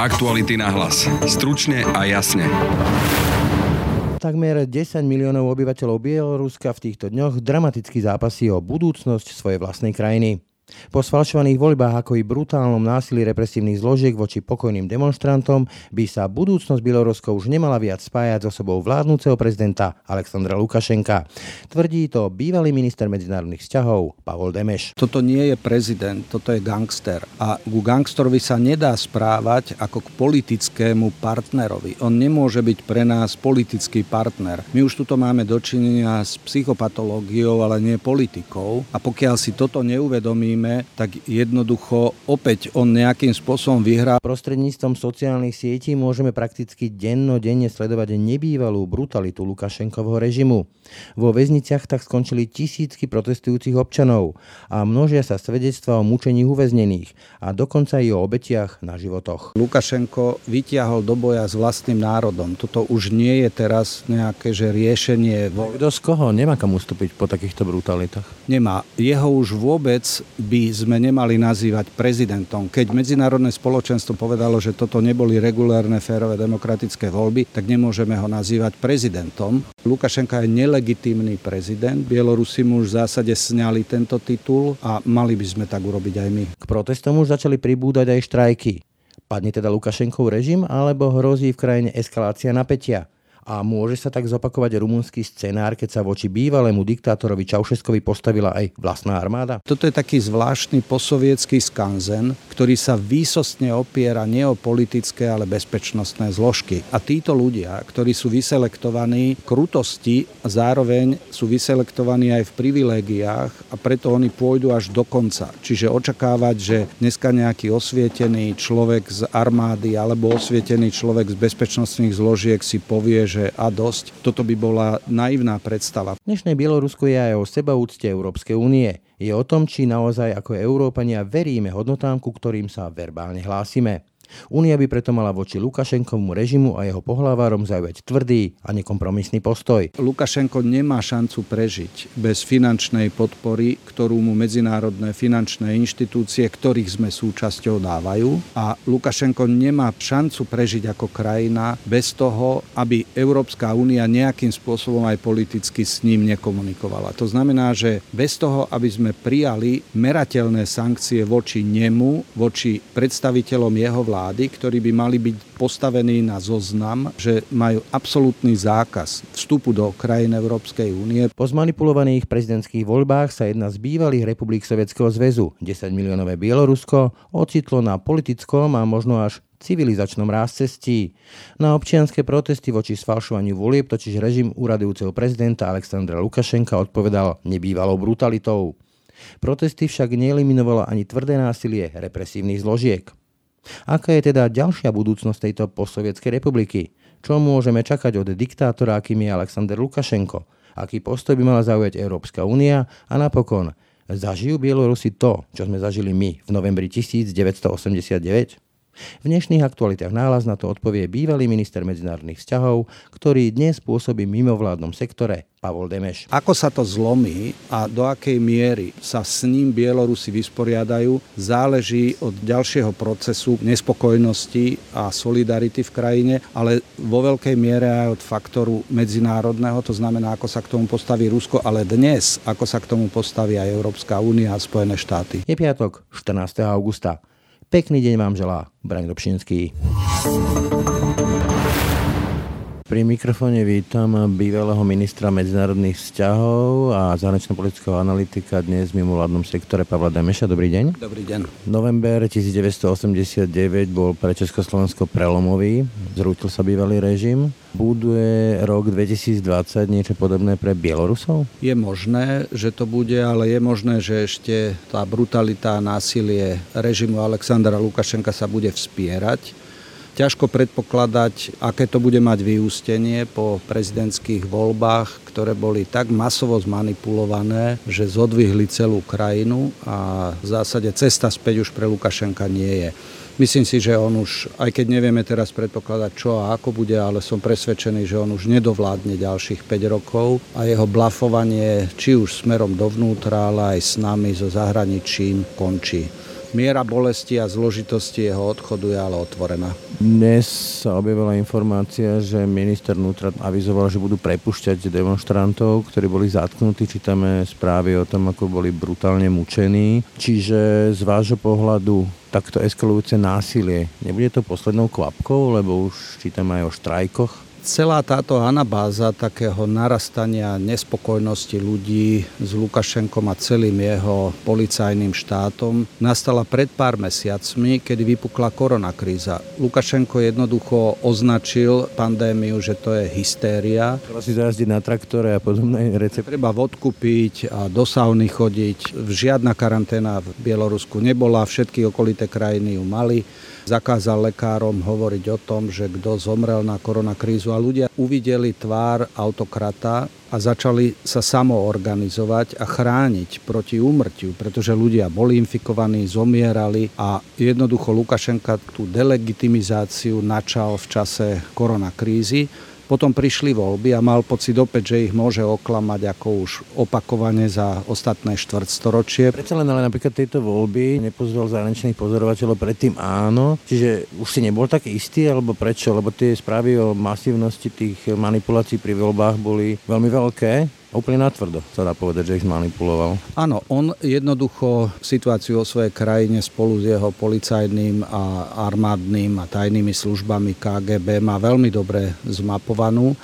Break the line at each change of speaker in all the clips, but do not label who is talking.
Aktuality na hlas. Stručne a jasne.
Takmer 10 miliónov obyvateľov Bieloruska v týchto dňoch dramaticky zápasí o budúcnosť svojej vlastnej krajiny. Po sfalšovaných voľbách ako i brutálnom násilí represívnych zložiek voči pokojným demonstrantom by sa budúcnosť Bieloruska už nemala viac spájať s osobou vládnúceho prezidenta Alexandra Lukašenka. Tvrdí to bývalý minister medzinárodných vzťahov Pavol Demeš.
Toto nie je prezident, toto je gangster. A ku gangsterovi sa nedá správať ako k politickému partnerovi. On nemôže byť pre nás politický partner. My už tuto máme dočinenia s psychopatológiou, ale nie politikou. A pokiaľ si toto neuvedomíme, robíme, tak jednoducho opäť on nejakým spôsobom vyhrá.
Prostredníctvom sociálnych sietí môžeme prakticky dennodenne sledovať nebývalú brutalitu Lukašenkovho režimu. Vo väzniciach tak skončili tisícky protestujúcich občanov a množia sa svedectva o mučení uväznených a dokonca i o obetiach na životoch.
Lukašenko vytiahol do boja s vlastným národom. Toto už nie je teraz nejaké že riešenie.
Kto z koho? Nemá kam ustúpiť po takýchto brutalitách?
Nemá. Jeho už vôbec by sme nemali nazývať prezidentom. Keď medzinárodné spoločenstvo povedalo, že toto neboli regulárne, férové demokratické voľby, tak nemôžeme ho nazývať prezidentom. Lukašenka je nelegitímny prezident. Bielorusi mu už v zásade sňali tento titul a mali by sme tak urobiť aj my.
K protestom už začali pribúdať aj štrajky. Padne teda Lukašenkov režim alebo hrozí v krajine eskalácia napätia? A môže sa tak zopakovať rumúnsky scenár, keď sa voči bývalému diktátorovi Čaušeskovi postavila aj vlastná armáda?
Toto je taký zvláštny posovietský skanzen, ktorý sa výsostne opiera nie o politické, ale bezpečnostné zložky. A títo ľudia, ktorí sú vyselektovaní krutosti zároveň sú vyselektovaní aj v privilégiách a preto oni pôjdu až do konca. Čiže očakávať, že dneska nejaký osvietený človek z armády alebo osvietený človek z bezpečnostných zložiek si povie, že a dosť. Toto by bola naivná predstava.
Dnešné Bielorusko je aj o sebaúcte Európskej únie. Je o tom, či naozaj ako Európania veríme hodnotám, ku ktorým sa verbálne hlásime. Únia by preto mala voči Lukašenkovmu režimu a jeho pohlavárom zaujať tvrdý a nekompromisný postoj.
Lukašenko nemá šancu prežiť bez finančnej podpory, ktorú mu medzinárodné finančné inštitúcie, ktorých sme súčasťou, dávajú. A Lukašenko nemá šancu prežiť ako krajina bez toho, aby Európska únia nejakým spôsobom aj politicky s ním nekomunikovala. To znamená, že bez toho, aby sme prijali merateľné sankcie voči nemu, voči predstaviteľom jeho vlády, vlády, ktorí by mali byť postavení na zoznam, že majú absolútny zákaz vstupu do krajín Európskej únie.
Po zmanipulovaných prezidentských voľbách sa jedna z bývalých republik Sovietskeho zväzu, 10 miliónové Bielorusko, ocitlo na politickom a možno až civilizačnom rázcestí. Na občianské protesty voči sfalšovaniu volieb totiž režim úradujúceho prezidenta Alexandra Lukašenka odpovedal nebývalou brutalitou. Protesty však neeliminovalo ani tvrdé násilie represívnych zložiek. Aká je teda ďalšia budúcnosť tejto postsovietskej republiky? Čo môžeme čakať od diktátora, akým je Alexander Lukašenko? Aký postoj by mala zaujať Európska únia? A napokon, zažijú Bielorusi to, čo sme zažili my v novembri 1989? V dnešných aktualitách náhlas na to odpovie bývalý minister medzinárodných vzťahov, ktorý dnes pôsobí mimovládnom sektore Pavol Demeš.
Ako sa to zlomí a do akej miery sa s ním Bielorusi vysporiadajú, záleží od ďalšieho procesu nespokojnosti a solidarity v krajine, ale vo veľkej miere aj od faktoru medzinárodného, to znamená, ako sa k tomu postaví Rusko, ale dnes, ako sa k tomu postaví aj Európska únia a Spojené štáty.
Je piatok, 14. augusta. Pekný deň vám želá Braň Dobšinský. Pri mikrofóne vítam bývalého ministra medzinárodných vzťahov a zahranično-politického analytika dnes v mimovládnom sektore Pavla Demeša. Dobrý deň.
Dobrý deň.
November 1989 bol pre Československo prelomový. Zrútil sa bývalý režim. Buduje rok 2020 niečo podobné pre Bielorusov?
Je možné, že to bude, ale je možné, že ešte tá brutalita a násilie režimu Alexandra Lukašenka sa bude vspierať ťažko predpokladať, aké to bude mať vyústenie po prezidentských voľbách, ktoré boli tak masovo zmanipulované, že zodvihli celú krajinu a v zásade cesta späť už pre Lukašenka nie je. Myslím si, že on už, aj keď nevieme teraz predpokladať čo a ako bude, ale som presvedčený, že on už nedovládne ďalších 5 rokov a jeho blafovanie či už smerom dovnútra, ale aj s nami, so zahraničím končí. Miera bolesti a zložitosti jeho odchodu je ale otvorená.
Dnes sa objavila informácia, že minister vnútra avizoval, že budú prepušťať demonstrantov, ktorí boli zatknutí. Čítame správy o tom, ako boli brutálne mučení. Čiže z vášho pohľadu takto eskalujúce násilie, nebude to poslednou kvapkou, lebo už čítame aj o štrajkoch?
Celá táto anabáza takého narastania nespokojnosti ľudí s Lukašenkom a celým jeho policajným štátom nastala pred pár mesiacmi, kedy vypukla koronakríza. Lukašenko jednoducho označil pandémiu, že to je hystéria.
Treba si zajazdiť na traktore a podobné recepty.
Treba vodku piť a do sauny chodiť. Žiadna karanténa v Bielorusku nebola, všetky okolité krajiny ju mali zakázal lekárom hovoriť o tom, že kto zomrel na koronakrízu a ľudia uvideli tvár autokrata a začali sa samoorganizovať a chrániť proti úmrtiu, pretože ľudia boli infikovaní, zomierali a jednoducho Lukašenka tú delegitimizáciu načal v čase koronakrízy potom prišli voľby a mal pocit opäť, že ich môže oklamať ako už opakovane za ostatné štvrtstoročie.
Prečo len ale napríklad tejto voľby nepozval zahraničných pozorovateľov predtým áno, čiže už si nebol tak istý, alebo prečo? Lebo tie správy o masívnosti tých manipulácií pri voľbách boli veľmi veľké Úplne natvrdo sa dá povedať, že ich zmanipuloval.
Áno, on jednoducho situáciu o svojej krajine spolu s jeho policajným a armádnym a tajnými službami KGB má veľmi dobre zmapovanú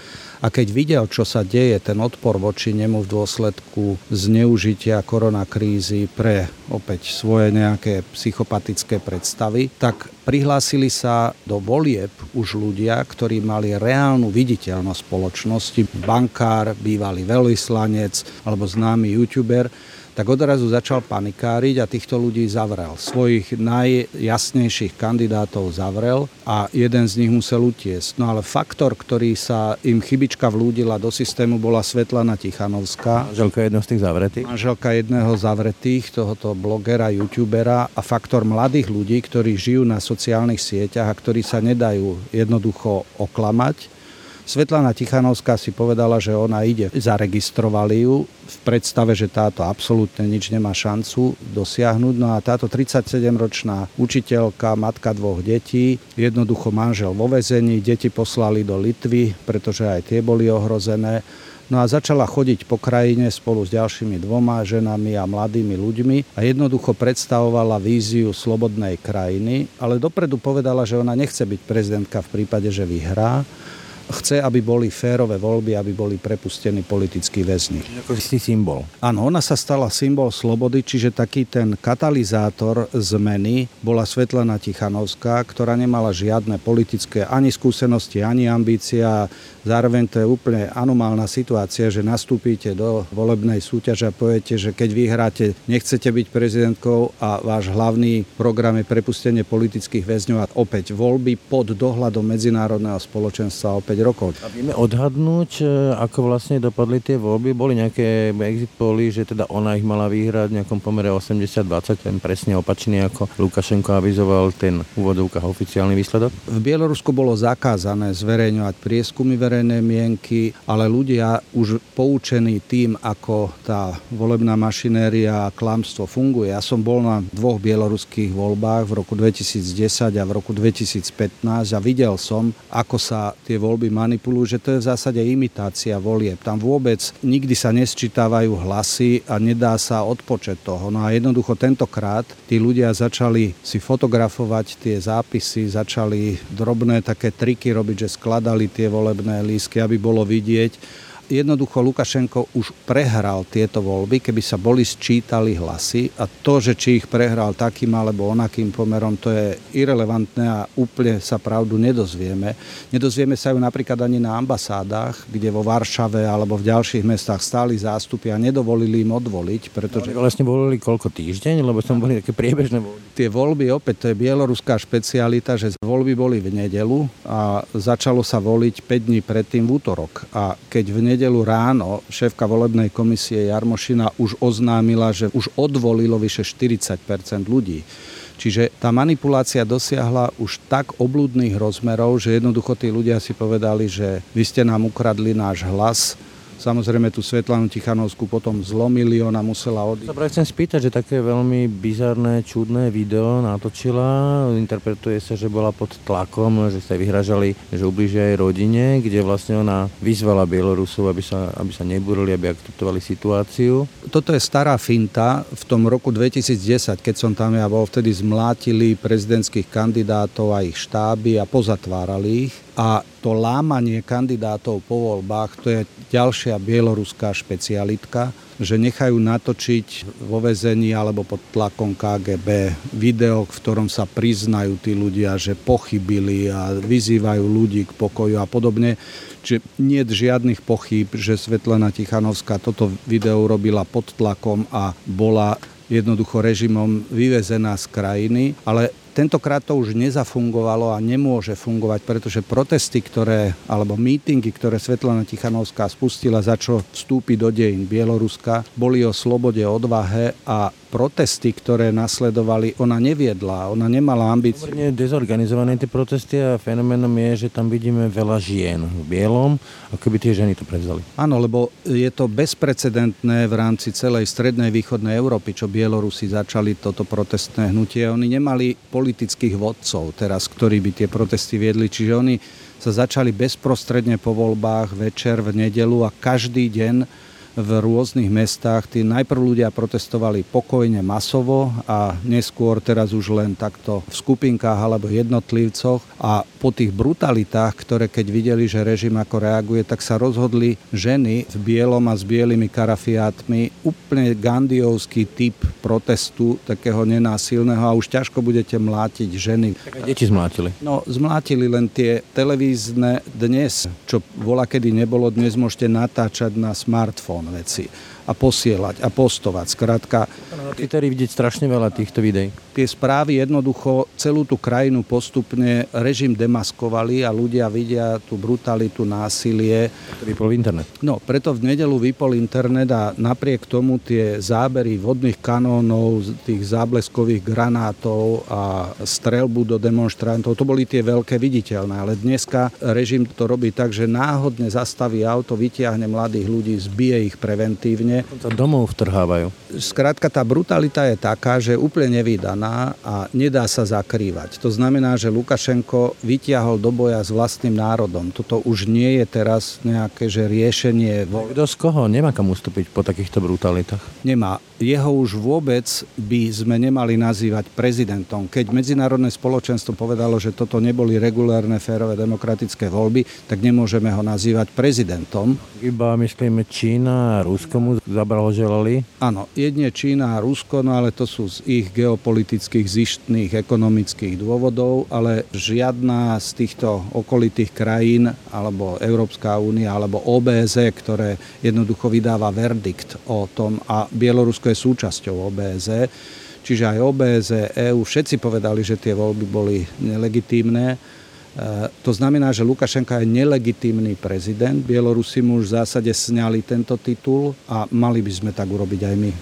a keď videl, čo sa deje, ten odpor voči nemu v dôsledku zneužitia koronakrízy pre opäť svoje nejaké psychopatické predstavy, tak prihlásili sa do volieb už ľudia, ktorí mali reálnu viditeľnosť spoločnosti, bankár, bývalý veľvyslanec alebo známy youtuber, tak odrazu začal panikáriť a týchto ľudí zavrel. Svojich najjasnejších kandidátov zavrel a jeden z nich musel utiesť. No ale faktor, ktorý sa im chybička vlúdila do systému, bola Svetlana Tichanovská.
Manželka jedného z tých zavretých?
Manželka jedného zavretých, tohoto blogera, youtubera a faktor mladých ľudí, ktorí žijú na sociálnych sieťach a ktorí sa nedajú jednoducho oklamať Svetlana Tichanovská si povedala, že ona ide, zaregistrovali ju v predstave, že táto absolútne nič nemá šancu dosiahnuť. No a táto 37-ročná učiteľka, matka dvoch detí, jednoducho manžel vo vezení, deti poslali do Litvy, pretože aj tie boli ohrozené. No a začala chodiť po krajine spolu s ďalšími dvoma ženami a mladými ľuďmi a jednoducho predstavovala víziu slobodnej krajiny, ale dopredu povedala, že ona nechce byť prezidentka v prípade, že vyhrá, chce, aby boli férové voľby, aby boli prepustení politickí väzni.
Ako si symbol.
Áno, ona sa stala symbol slobody, čiže taký ten katalizátor zmeny bola Svetlana Tichanovská, ktorá nemala žiadne politické ani skúsenosti, ani ambícia. Zároveň to je úplne anomálna situácia, že nastúpite do volebnej súťaže a poviete, že keď vyhráte, nechcete byť prezidentkou a váš hlavný program je prepustenie politických väzňov a opäť voľby pod dohľadom medzinárodného spoločenstva opäť 5 rokov.
A vieme odhadnúť, e, ako vlastne dopadli tie voľby? Boli nejaké exit poly, že teda ona ich mala vyhrať v nejakom pomere 80-20, ten presne opačný, ako Lukašenko avizoval ten úvodovka oficiálny výsledok?
V Bielorusku bolo zakázané zverejňovať prieskumy verejnej mienky, ale ľudia už poučení tým, ako tá volebná mašinéria a klamstvo funguje. Ja som bol na dvoch bieloruských voľbách v roku 2010 a v roku 2015 a videl som, ako sa tie voľby voľby manipulujú, že to je v zásade imitácia volieb. Tam vôbec nikdy sa nesčítavajú hlasy a nedá sa odpočet toho. No a jednoducho tentokrát tí ľudia začali si fotografovať tie zápisy, začali drobné také triky robiť, že skladali tie volebné lístky, aby bolo vidieť, jednoducho Lukašenko už prehral tieto voľby, keby sa boli sčítali hlasy a to, že či ich prehral takým alebo onakým pomerom, to je irrelevantné a úplne sa pravdu nedozvieme. Nedozvieme sa ju napríklad ani na ambasádach, kde vo Varšave alebo v ďalších mestách stáli zástupy a nedovolili im odvoliť, pretože...
No, vlastne volili koľko týždeň, lebo som boli také priebežné voľby.
Tie voľby, opäť, to je bieloruská špecialita, že voľby boli v nedelu a začalo sa voliť 5 dní predtým v útorok. A keď v nedelu nedelu ráno šéfka volebnej komisie Jarmošina už oznámila, že už odvolilo vyše 40% ľudí. Čiže tá manipulácia dosiahla už tak oblúdnych rozmerov, že jednoducho tí ľudia si povedali, že vy ste nám ukradli náš hlas, Samozrejme tú Svetlanu Tichanovskú potom zlomili, ona musela odísť.
Dobre, chcem spýtať, že také veľmi bizarné, čudné video natočila. Interpretuje sa, že bola pod tlakom, že sa vyhražali, že ubližia aj rodine, kde vlastne ona vyzvala Bielorusov, aby sa, aby sa nebúrili, aby akceptovali situáciu.
Toto je stará finta. V tom roku 2010, keď som tam ja bol, vtedy zmlátili prezidentských kandidátov a ich štáby a pozatvárali ich. A to lámanie kandidátov po voľbách, to je ďalšia bieloruská špecialitka, že nechajú natočiť vo vezení alebo pod tlakom KGB video, v ktorom sa priznajú tí ľudia, že pochybili a vyzývajú ľudí k pokoju a podobne. Čiže nie je žiadnych pochýb, že Svetlana Tichanovská toto video robila pod tlakom a bola jednoducho režimom vyvezená z krajiny, ale Tentokrát to už nezafungovalo a nemôže fungovať, pretože protesty, ktoré, alebo mítingy, ktoré Svetlana Tichanovská spustila, za čo vstúpiť do dejín Bieloruska, boli o slobode, odvahe a protesty, ktoré nasledovali, ona neviedla, ona nemala ambíciu.
Nie dezorganizované tie protesty a fenoménom je, že tam vidíme veľa žien v bielom, ako by tie ženy to prevzali.
Áno, lebo je to bezprecedentné v rámci celej strednej východnej Európy, čo Bielorusi začali toto protestné hnutie. Oni nemali politických vodcov teraz, ktorí by tie protesty viedli, čiže oni sa začali bezprostredne po voľbách večer v nedelu a každý deň v rôznych mestách. Tí najprv ľudia protestovali pokojne, masovo a neskôr teraz už len takto v skupinkách alebo jednotlivcoch a po tých brutalitách, ktoré keď videli, že režim ako reaguje, tak sa rozhodli ženy v bielom a s bielými karafiátmi úplne gandiovský typ protestu, takého nenásilného a už ťažko budete mlátiť ženy.
Tak deti zmlátili.
No, zmlátili len tie televízne dnes, čo bola kedy nebolo, dnes môžete natáčať na smartfón veci a posielať a postovať. Skrátka...
Na Twitteri vidieť strašne veľa týchto videí.
Tie správy jednoducho celú tú krajinu postupne režim demaskovali a ľudia vidia tú brutalitu, násilie.
To vypol internet.
No, preto v nedelu vypol internet a napriek tomu tie zábery vodných kanónov, tých zábleskových granátov a strelbu do demonstrantov, to boli tie veľké viditeľné. Ale dneska režim to robí tak, že náhodne zastaví auto, vytiahne mladých ľudí, zbije ich preventívne
sa domov vtrhávajú.
Skrátka tá brutalita je taká, že je úplne nevydaná a nedá sa zakrývať. To znamená, že Lukašenko vytiahol do boja s vlastným národom. Toto už nie je teraz nejaké že riešenie.
Kto z koho? Nemá kam ustúpiť po takýchto brutalitách?
Nemá. Jeho už vôbec by sme nemali nazývať prezidentom. Keď medzinárodné spoločenstvo povedalo, že toto neboli regulárne, férové, demokratické voľby, tak nemôžeme ho nazývať prezidentom.
Iba myslíme Čína a Rusko mu zablahoželali?
Áno, jedne Čína a Rusko, no ale to sú z ich geopolitických, zištných, ekonomických dôvodov, ale žiadna z týchto okolitých krajín, alebo Európska únia, alebo OBZ, ktoré jednoducho vydáva verdikt o tom a Bielorusko je súčasťou OBZ, čiže aj OBZ, EU, všetci povedali, že tie voľby boli nelegitímne to znamená, že Lukašenka je nelegitímny prezident. Bielorusi mu už v zásade sňali tento titul a mali by sme tak urobiť aj my.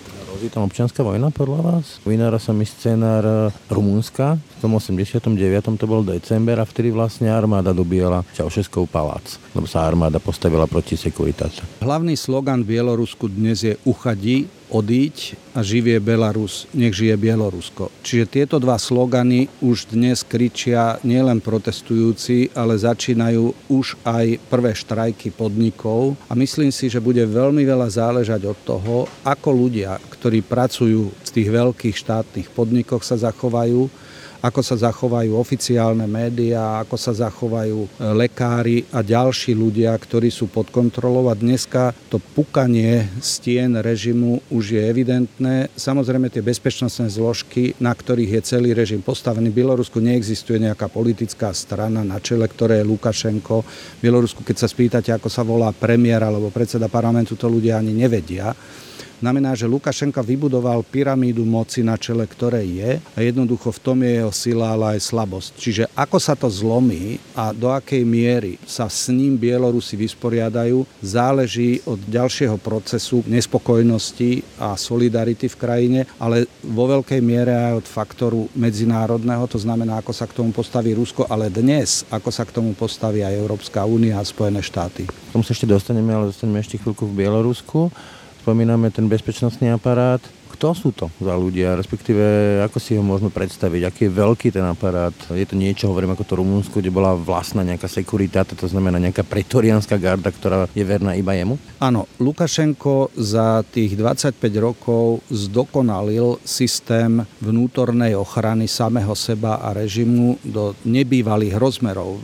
Je tam občianská vojna podľa vás? Vynára sa mi scenár e, Rumunska, v tom 89. to bol december a vtedy vlastne armáda dobíjala Čaušeskov palác, lebo sa armáda postavila proti Securitate.
Hlavný slogan v Bielorusku dnes je uchadí, odíť a živie Belarus, nech žije Bielorusko. Čiže tieto dva slogany už dnes kričia nielen protestujúci, ale začínajú už aj prvé štrajky podnikov a myslím si, že bude veľmi veľa záležať od toho, ako ľudia, ktorí pracujú v tých veľkých štátnych podnikoch sa zachovajú, ako sa zachovajú oficiálne médiá, ako sa zachovajú e, lekári a ďalší ľudia, ktorí sú pod kontrolou. A dneska to pukanie stien režimu už je evidentné. Samozrejme tie bezpečnostné zložky, na ktorých je celý režim postavený. V Bielorusku neexistuje nejaká politická strana na čele, ktoré je Lukašenko. V Bielorusku, keď sa spýtate, ako sa volá premiér alebo predseda parlamentu, to ľudia ani nevedia Znamená, že Lukašenka vybudoval pyramídu moci, na čele ktorej je a jednoducho v tom je jeho sila, ale aj slabosť. Čiže ako sa to zlomí a do akej miery sa s ním Bielorusi vysporiadajú, záleží od ďalšieho procesu nespokojnosti a solidarity v krajine, ale vo veľkej miere aj od faktoru medzinárodného, to znamená, ako sa k tomu postaví Rusko, ale dnes, ako sa k tomu postaví aj Európska únia a Spojené štáty.
K tomu sa ešte dostaneme, ale dostaneme ešte chvíľku v Bielorusku spomíname ten bezpečnostný aparát. Kto sú to za ľudia, respektíve ako si ho môžeme predstaviť, aký je veľký ten aparát? Je to niečo, hovorím ako to Rumunsku, kde bola vlastná nejaká sekurita, to znamená nejaká pretorianská garda, ktorá je verná iba jemu?
Áno, Lukašenko za tých 25 rokov zdokonalil systém vnútornej ochrany samého seba a režimu do nebývalých rozmerov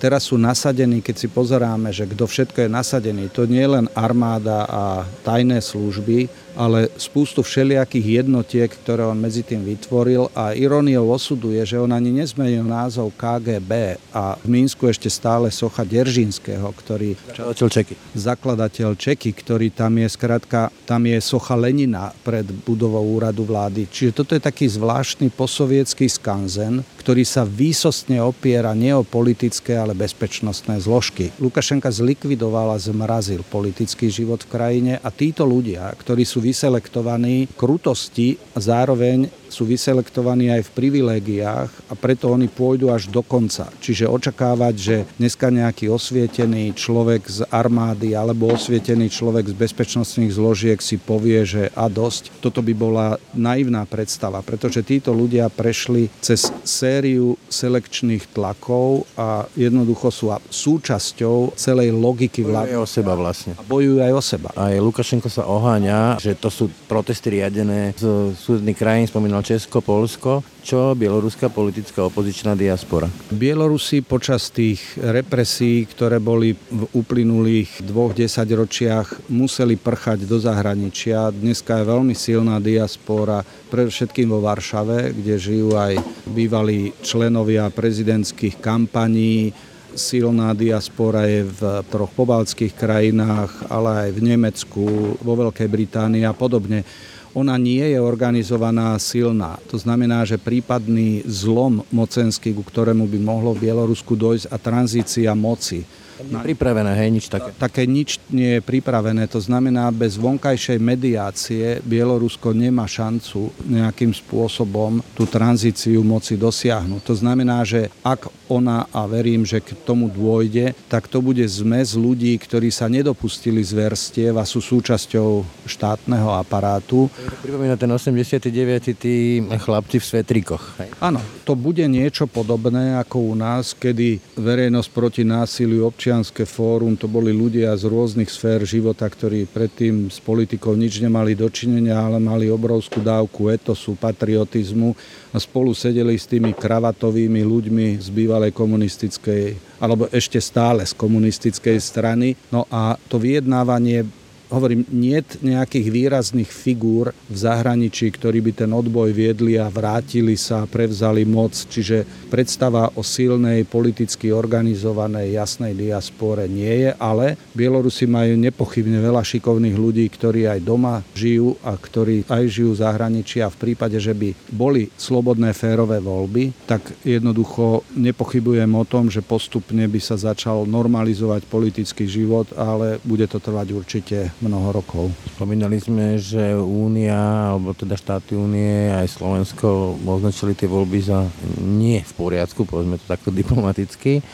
teraz sú nasadení, keď si pozeráme, že kto všetko je nasadený, to nie je len armáda a tajné služby, ale spústu všelijakých jednotiek, ktoré on medzi tým vytvoril a iróniou osudu je, že on ani nezmenil názov KGB a v Mínsku ešte stále socha Deržinského, ktorý...
Zakladateľ Čeky.
Zakladateľ Čeky, ktorý tam je, skrátka, tam je socha Lenina pred budovou úradu vlády. Čiže toto je taký zvláštny posovietský skanzen, ktorý sa výsostne opiera nie o politické, ale bezpečnostné zložky. Lukašenka zlikvidoval a zmrazil politický život v krajine a títo ľudia, ktorí sú vyselektovaní krutosti a zároveň sú vyselektovaní aj v privilégiách a preto oni pôjdu až do konca. Čiže očakávať, že dneska nejaký osvietený človek z armády alebo osvietený človek z bezpečnostných zložiek si povie, že a dosť, toto by bola naivná predstava, pretože títo ľudia prešli cez sériu selekčných tlakov a jednoducho sú súčasťou celej logiky vlády.
Bojujú o seba vlastne.
A bojujú aj o seba.
Aj Lukašenko sa oháňa, že to sú protesty riadené z súdnych krajín, spomínal Česko, Polsko. Čo bieloruská politická opozičná diaspora?
Bielorusi počas tých represí, ktoré boli v uplynulých dvoch desaťročiach, museli prchať do zahraničia. Dneska je veľmi silná diaspora, predovšetkým vo Varšave, kde žijú aj bývalí členovia prezidentských kampaní, silná diaspora je v troch pobaltských krajinách, ale aj v Nemecku, vo Veľkej Británii a podobne ona nie je organizovaná silná. To znamená, že prípadný zlom mocenský, ku ktorému by mohlo v Bielorusku dojsť a tranzícia moci
pripravené, hej, nič také.
Také nič nie je pripravené, to znamená, bez vonkajšej mediácie Bielorusko nemá šancu nejakým spôsobom tú tranzíciu moci dosiahnuť. To znamená, že ak ona, a verím, že k tomu dôjde, tak to bude zmes ľudí, ktorí sa nedopustili zverstiev a sú súčasťou štátneho aparátu.
Pripomína ten 89. tí chlapci v svetrikoch.
Áno, to bude niečo podobné ako u nás, kedy verejnosť proti násiliu občia občianské fórum, to boli ľudia z rôznych sfér života, ktorí predtým s politikou nič nemali dočinenia, ale mali obrovskú dávku etosu, patriotizmu a spolu sedeli s tými kravatovými ľuďmi z bývalej komunistickej, alebo ešte stále z komunistickej strany. No a to vyjednávanie hovorím, nie nejakých výrazných figúr v zahraničí, ktorí by ten odboj viedli a vrátili sa, prevzali moc. Čiže predstava o silnej, politicky organizovanej, jasnej diaspore nie je, ale Bielorusi majú nepochybne veľa šikovných ľudí, ktorí aj doma žijú a ktorí aj žijú v zahraničí a v prípade, že by boli slobodné férové voľby, tak jednoducho nepochybujem o tom, že postupne by sa začal normalizovať politický život, ale bude to trvať určite mnoho rokov.
Spomínali sme, že Únia, alebo teda štáty Únie, aj Slovensko označili tie voľby za nie v poriadku, povedzme to takto diplomaticky,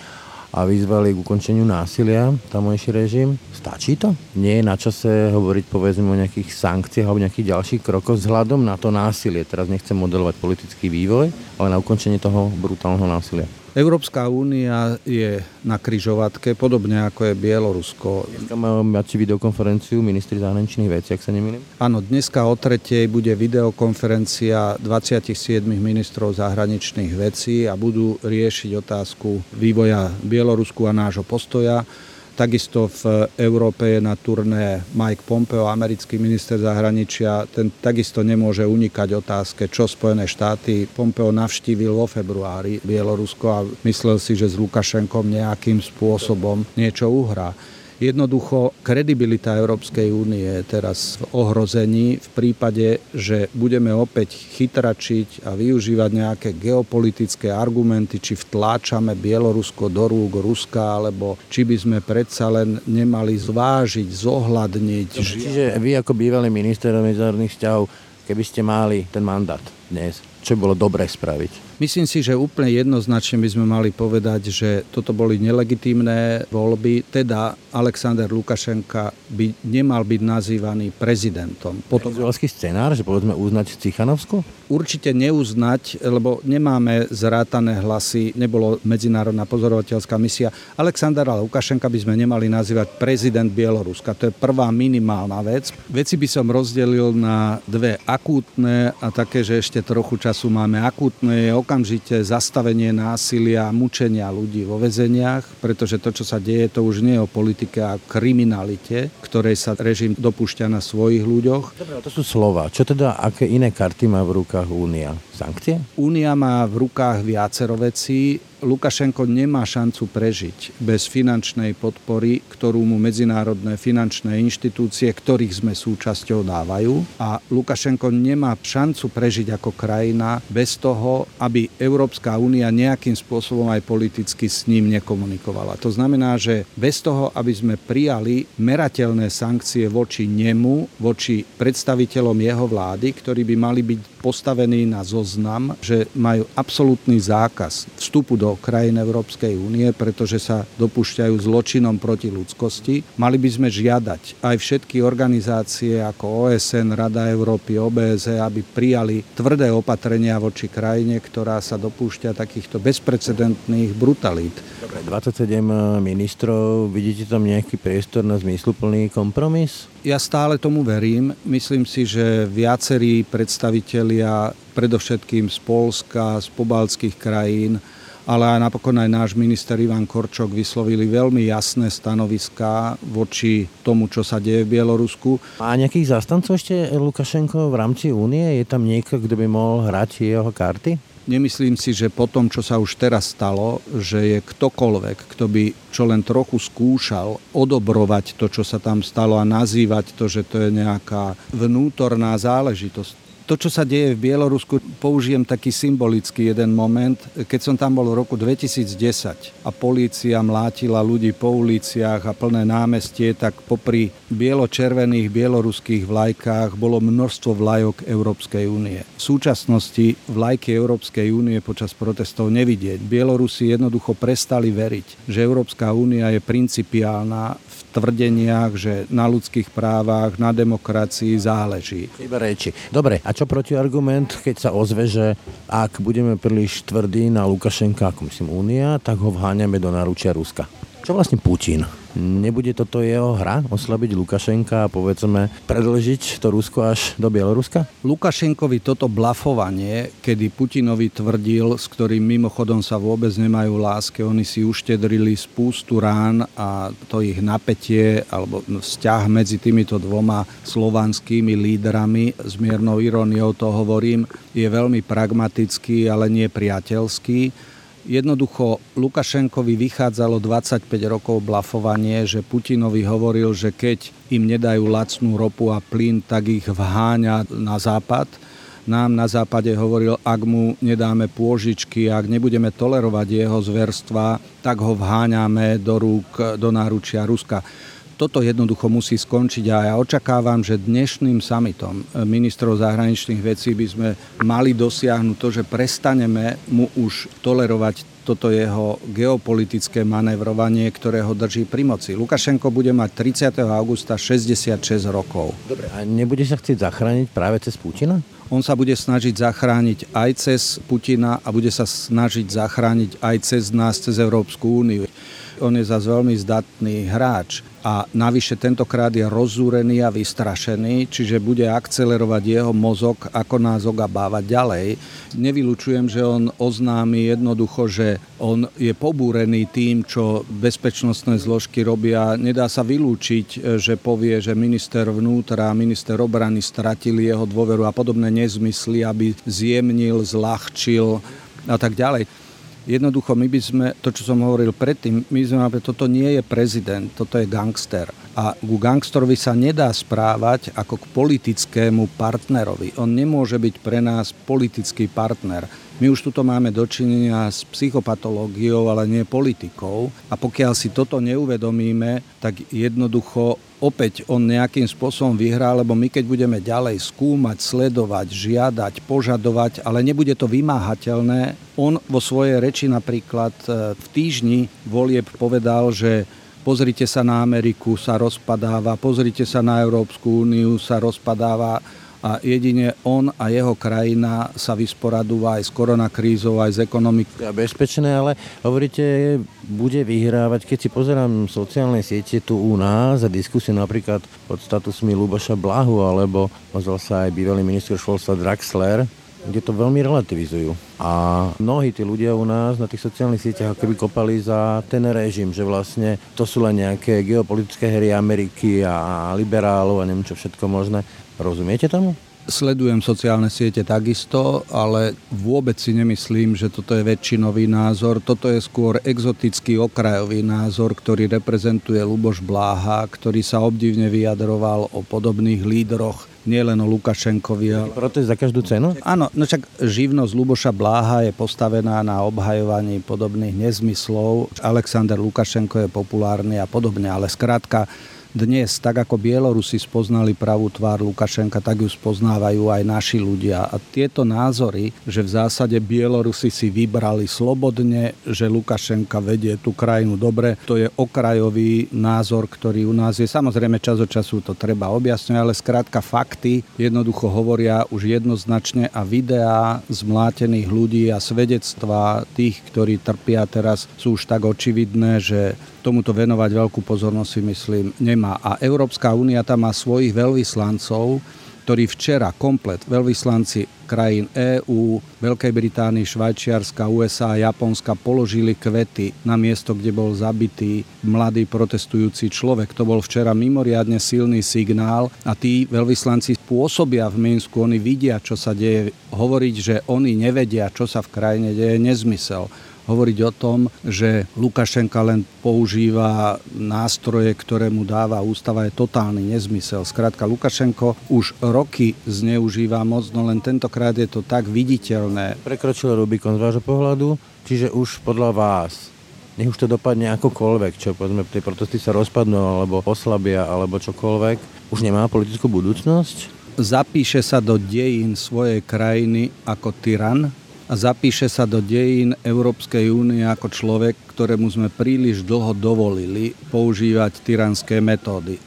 a vyzvali k ukončeniu násilia tamojší režim. Stačí to? Nie je na čase hovoriť povedzme o nejakých sankciách alebo nejakých ďalších krokoch vzhľadom na to násilie. Teraz nechcem modelovať politický vývoj, ale na ukončenie toho brutálneho násilia.
Európska únia je na kryžovatke, podobne ako je Bielorusko.
Dneska máme mať videokonferenciu ministri zahraničných vecí, ak sa nemýlim?
Áno, dneska o tretej bude videokonferencia 27 ministrov zahraničných vecí a budú riešiť otázku vývoja Bielorusku a nášho postoja Takisto v Európe je na turné Mike Pompeo, americký minister zahraničia. Ten takisto nemôže unikať otázke, čo Spojené štáty. Pompeo navštívil vo februári Bielorusko a myslel si, že s Lukašenkom nejakým spôsobom niečo uhrá. Jednoducho kredibilita Európskej únie je teraz v ohrození v prípade, že budeme opäť chytračiť a využívať nejaké geopolitické argumenty, či vtláčame Bielorusko do rúk Ruska, alebo či by sme predsa len nemali zvážiť, zohľadniť.
Čiže vy ako bývalý minister medzinárodných vzťahov, keby ste mali ten mandát dnes, čo bolo dobre spraviť?
Myslím si, že úplne jednoznačne by sme mali povedať, že toto boli nelegitímne voľby, teda Alexander Lukašenka by nemal byť nazývaný prezidentom.
Potom... Je scenár, že povedzme uznať Cichanovsku?
Určite neuznať, lebo nemáme zrátané hlasy, nebolo medzinárodná pozorovateľská misia. Alexandra Lukašenka by sme nemali nazývať prezident Bieloruska. To je prvá minimálna vec. Veci by som rozdelil na dve akútne a také, že ešte trochu času máme akútne je okamžite zastavenie násilia a mučenia ľudí vo väzeniach, pretože to, čo sa deje, to už nie je o politike a kriminalite, ktorej sa režim dopúšťa na svojich ľuďoch.
Dobre, to sú slova. Čo teda, aké iné karty má v rukách Únia? Sankcie?
Únia má v rukách viacero vecí. Lukašenko nemá šancu prežiť bez finančnej podpory, ktorú mu medzinárodné finančné inštitúcie, ktorých sme súčasťou, dávajú. A Lukašenko nemá šancu prežiť ako krajina bez toho, aby Európska únia nejakým spôsobom aj politicky s ním nekomunikovala. To znamená, že bez toho, aby sme prijali merateľné sankcie voči nemu, voči predstaviteľom jeho vlády, ktorí by mali byť postavení na zoznam, že majú absolútny zákaz vstupu do do krajín Európskej únie, pretože sa dopúšťajú zločinom proti ľudskosti. Mali by sme žiadať aj všetky organizácie ako OSN, Rada Európy, OBZ, aby prijali tvrdé opatrenia voči krajine, ktorá sa dopúšťa takýchto bezprecedentných brutalít.
Dobre, 27 ministrov, vidíte tam nejaký priestor na zmysluplný kompromis?
Ja stále tomu verím. Myslím si, že viacerí predstavitelia, predovšetkým z Polska, z pobalských krajín, ale aj napokon aj náš minister Ivan Korčok vyslovili veľmi jasné stanoviská voči tomu, čo sa deje v Bielorusku.
Má nejakých zastancov ešte Lukašenko v rámci únie? Je tam niekto, kto by mohol hrať jeho karty?
Nemyslím si, že po tom, čo sa už teraz stalo, že je ktokoľvek, kto by čo len trochu skúšal odobrovať to, čo sa tam stalo a nazývať to, že to je nejaká vnútorná záležitosť to, čo sa deje v Bielorusku, použijem taký symbolický jeden moment. Keď som tam bol v roku 2010 a polícia mlátila ľudí po uliciach a plné námestie, tak popri bielo-červených bieloruských vlajkách bolo množstvo vlajok Európskej únie. V súčasnosti vlajky Európskej únie počas protestov nevidieť. Bielorusi jednoducho prestali veriť, že Európska únia je principiálna v tvrdeniach, že na ľudských právach, na demokracii záleží.
Iba reči. Dobre, a čo protiargument, keď sa ozve, že ak budeme príliš tvrdí na Lukašenka, ako myslím Únia, tak ho vháňame do naručia Ruska? Čo vlastne Putin? Nebude toto jeho hra oslabiť Lukašenka a povedzme predlžiť to Rusko až do Bieloruska?
Lukašenkovi toto blafovanie, kedy Putinovi tvrdil, s ktorým mimochodom sa vôbec nemajú láske, oni si uštedrili spústu rán a to ich napätie alebo vzťah medzi týmito dvoma slovanskými lídrami, s miernou iróniou to hovorím, je veľmi pragmatický, ale nie priateľský Jednoducho Lukašenkovi vychádzalo 25 rokov blafovanie, že Putinovi hovoril, že keď im nedajú lacnú ropu a plyn, tak ich vháňa na západ. Nám na západe hovoril, ak mu nedáme pôžičky, ak nebudeme tolerovať jeho zverstva, tak ho vháňame do rúk, do náručia Ruska toto jednoducho musí skončiť a ja očakávam, že dnešným samitom ministrov zahraničných vecí by sme mali dosiahnuť to, že prestaneme mu už tolerovať toto jeho geopolitické manevrovanie, ktoré ho drží pri moci. Lukašenko bude mať 30. augusta 66 rokov.
Dobre, a nebude sa chcieť zachrániť práve cez Putina?
On sa bude snažiť zachrániť aj cez Putina a bude sa snažiť zachrániť aj cez nás, cez Európsku úniu. On je zase veľmi zdatný hráč a navyše tentokrát je rozúrený a vystrašený, čiže bude akcelerovať jeho mozog, ako nás ogabávať ďalej. Nevylučujem, že on oznámi jednoducho, že on je pobúrený tým, čo bezpečnostné zložky robia. Nedá sa vylúčiť, že povie, že minister vnútra a minister obrany stratili jeho dôveru a podobné nezmysly, aby zjemnil, zľahčil a tak ďalej Jednoducho my by sme, to čo som hovoril predtým, my sme, toto nie je prezident, toto je gangster. A ku gangsterovi sa nedá správať ako k politickému partnerovi. On nemôže byť pre nás politický partner. My už tuto máme dočinenia s psychopatológiou, ale nie politikou. A pokiaľ si toto neuvedomíme, tak jednoducho opäť on nejakým spôsobom vyhrá, lebo my keď budeme ďalej skúmať, sledovať, žiadať, požadovať, ale nebude to vymáhateľné, on vo svojej reči napríklad e, v týždni volieb povedal, že pozrite sa na Ameriku, sa rozpadáva, pozrite sa na Európsku úniu, sa rozpadáva a jedine on a jeho krajina sa vysporadúva aj s koronakrízou, aj s ekonomikou.
Ja bezpečné, ale hovoríte, bude vyhrávať, keď si pozerám sociálne siete tu u nás a diskusie napríklad pod statusmi Luboša Blahu, alebo pozval sa aj bývalý minister školstva Draxler, kde to veľmi relativizujú. A mnohí tí ľudia u nás na tých sociálnych sieťach keby kopali za ten režim, že vlastne to sú len nejaké geopolitické hry Ameriky a liberálov a neviem čo všetko možné. Rozumiete tomu?
Sledujem sociálne siete takisto, ale vôbec si nemyslím, že toto je väčšinový názor. Toto je skôr exotický okrajový názor, ktorý reprezentuje Luboš Bláha, ktorý sa obdivne vyjadroval o podobných lídroch nielen o Lukašenkovi. Ale...
Protest za každú cenu?
Áno, no však živnosť Luboša Bláha je postavená na obhajovaní podobných nezmyslov. Alexander Lukašenko je populárny a podobne, ale skrátka dnes, tak ako Bielorusi spoznali pravú tvár Lukašenka, tak ju spoznávajú aj naši ľudia. A tieto názory, že v zásade Bielorusi si vybrali slobodne, že Lukašenka vedie tú krajinu dobre, to je okrajový názor, ktorý u nás je. Samozrejme, čas od času to treba objasňovať, ale skrátka fakty jednoducho hovoria už jednoznačne a videá zmlátených ľudí a svedectva tých, ktorí trpia teraz, sú už tak očividné, že tomuto venovať veľkú pozornosť si myslím nemá. A Európska únia tam má svojich veľvyslancov, ktorí včera komplet veľvyslanci krajín EÚ, Veľkej Británii, Švajčiarska, USA a Japonska položili kvety na miesto, kde bol zabitý mladý protestujúci človek. To bol včera mimoriadne silný signál a tí veľvyslanci pôsobia v Minsku, oni vidia, čo sa deje. Hovoriť, že oni nevedia, čo sa v krajine deje, nezmysel hovoriť o tom, že Lukašenka len používa nástroje, ktoré mu dáva ústava, je totálny nezmysel. Skrátka, Lukašenko už roky zneužíva moc, no len tentokrát je to tak viditeľné.
Prekročil Rubikon z vášho pohľadu, čiže už podľa vás nech už to dopadne akokoľvek, čo povedzme, tie protesty sa rozpadnú, alebo oslabia, alebo čokoľvek, už nemá politickú budúcnosť?
Zapíše sa do dejín svojej krajiny ako tyran, a zapíše sa do dejín Európskej únie ako človek, ktorému sme príliš dlho dovolili používať tyranské metódy.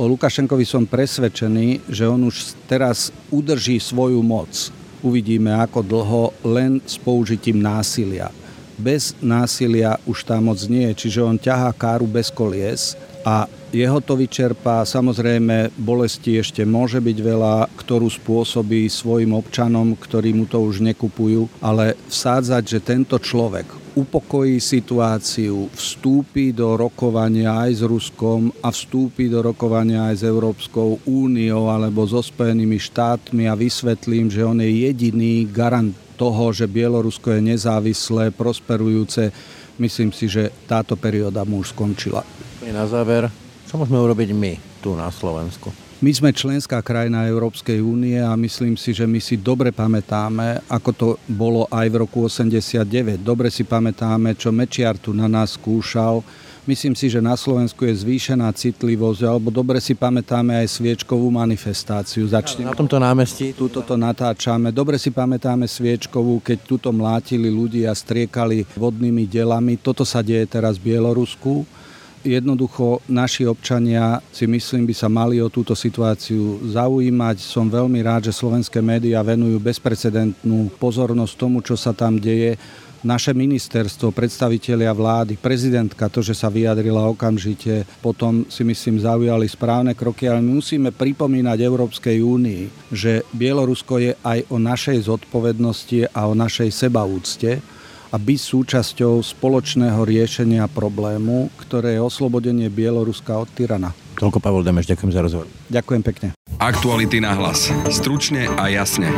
O Lukašenkovi som presvedčený, že on už teraz udrží svoju moc. Uvidíme ako dlho len s použitím násilia. Bez násilia už tá moc nie je, čiže on ťahá káru bez kolies a jeho to vyčerpá. Samozrejme, bolesti ešte môže byť veľa, ktorú spôsobí svojim občanom, ktorí mu to už nekupujú, ale vsádzať, že tento človek upokojí situáciu, vstúpi do rokovania aj s Ruskom a vstúpi do rokovania aj s Európskou úniou alebo so Spojenými štátmi a vysvetlím, že on je jediný garant toho, že Bielorusko je nezávislé, prosperujúce. Myslím si, že táto perióda mu už skončila.
Na záver, čo môžeme urobiť my tu na Slovensku?
My sme členská krajina Európskej únie a myslím si, že my si dobre pamätáme, ako to bolo aj v roku 89. Dobre si pamätáme, čo Mečiar tu na nás skúšal. Myslím si, že na Slovensku je zvýšená citlivosť, alebo dobre si pamätáme aj sviečkovú manifestáciu.
Začne... Na tomto námestí?
Tuto to natáčame. Dobre si pamätáme sviečkovú, keď tuto mlátili ľudí a striekali vodnými delami. Toto sa deje teraz v Bielorusku Jednoducho naši občania si myslím by sa mali o túto situáciu zaujímať. Som veľmi rád, že slovenské médiá venujú bezprecedentnú pozornosť tomu, čo sa tam deje. Naše ministerstvo, predstavitelia vlády, prezidentka, to, že sa vyjadrila okamžite, potom si myslím zaujali správne kroky, ale my musíme pripomínať Európskej únii, že Bielorusko je aj o našej zodpovednosti a o našej sebaúcte a byť súčasťou spoločného riešenia problému, ktoré je oslobodenie Bieloruska od tyrana.
Toľko Pavel Demeš, ďakujem za rozhovor.
Ďakujem pekne.
Aktuality na hlas. Stručne a jasne.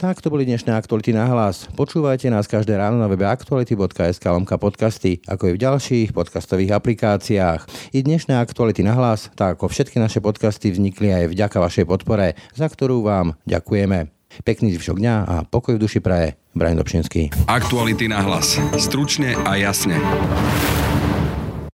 Tak to boli dnešné aktuality na hlas. Počúvajte nás každé ráno na webe aktuality.sk lomka podcasty, ako i v ďalších podcastových aplikáciách. I dnešné aktuality na hlas, tak ako všetky naše podcasty vznikli aj vďaka vašej podpore, za ktorú vám ďakujeme. Pekný zvyšok dňa a pokoj v duši praje. Brian Dobšinský.
Aktuality na hlas. Stručne a jasne.